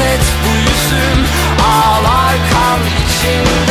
et bu yüzüm Ağlar kan içinde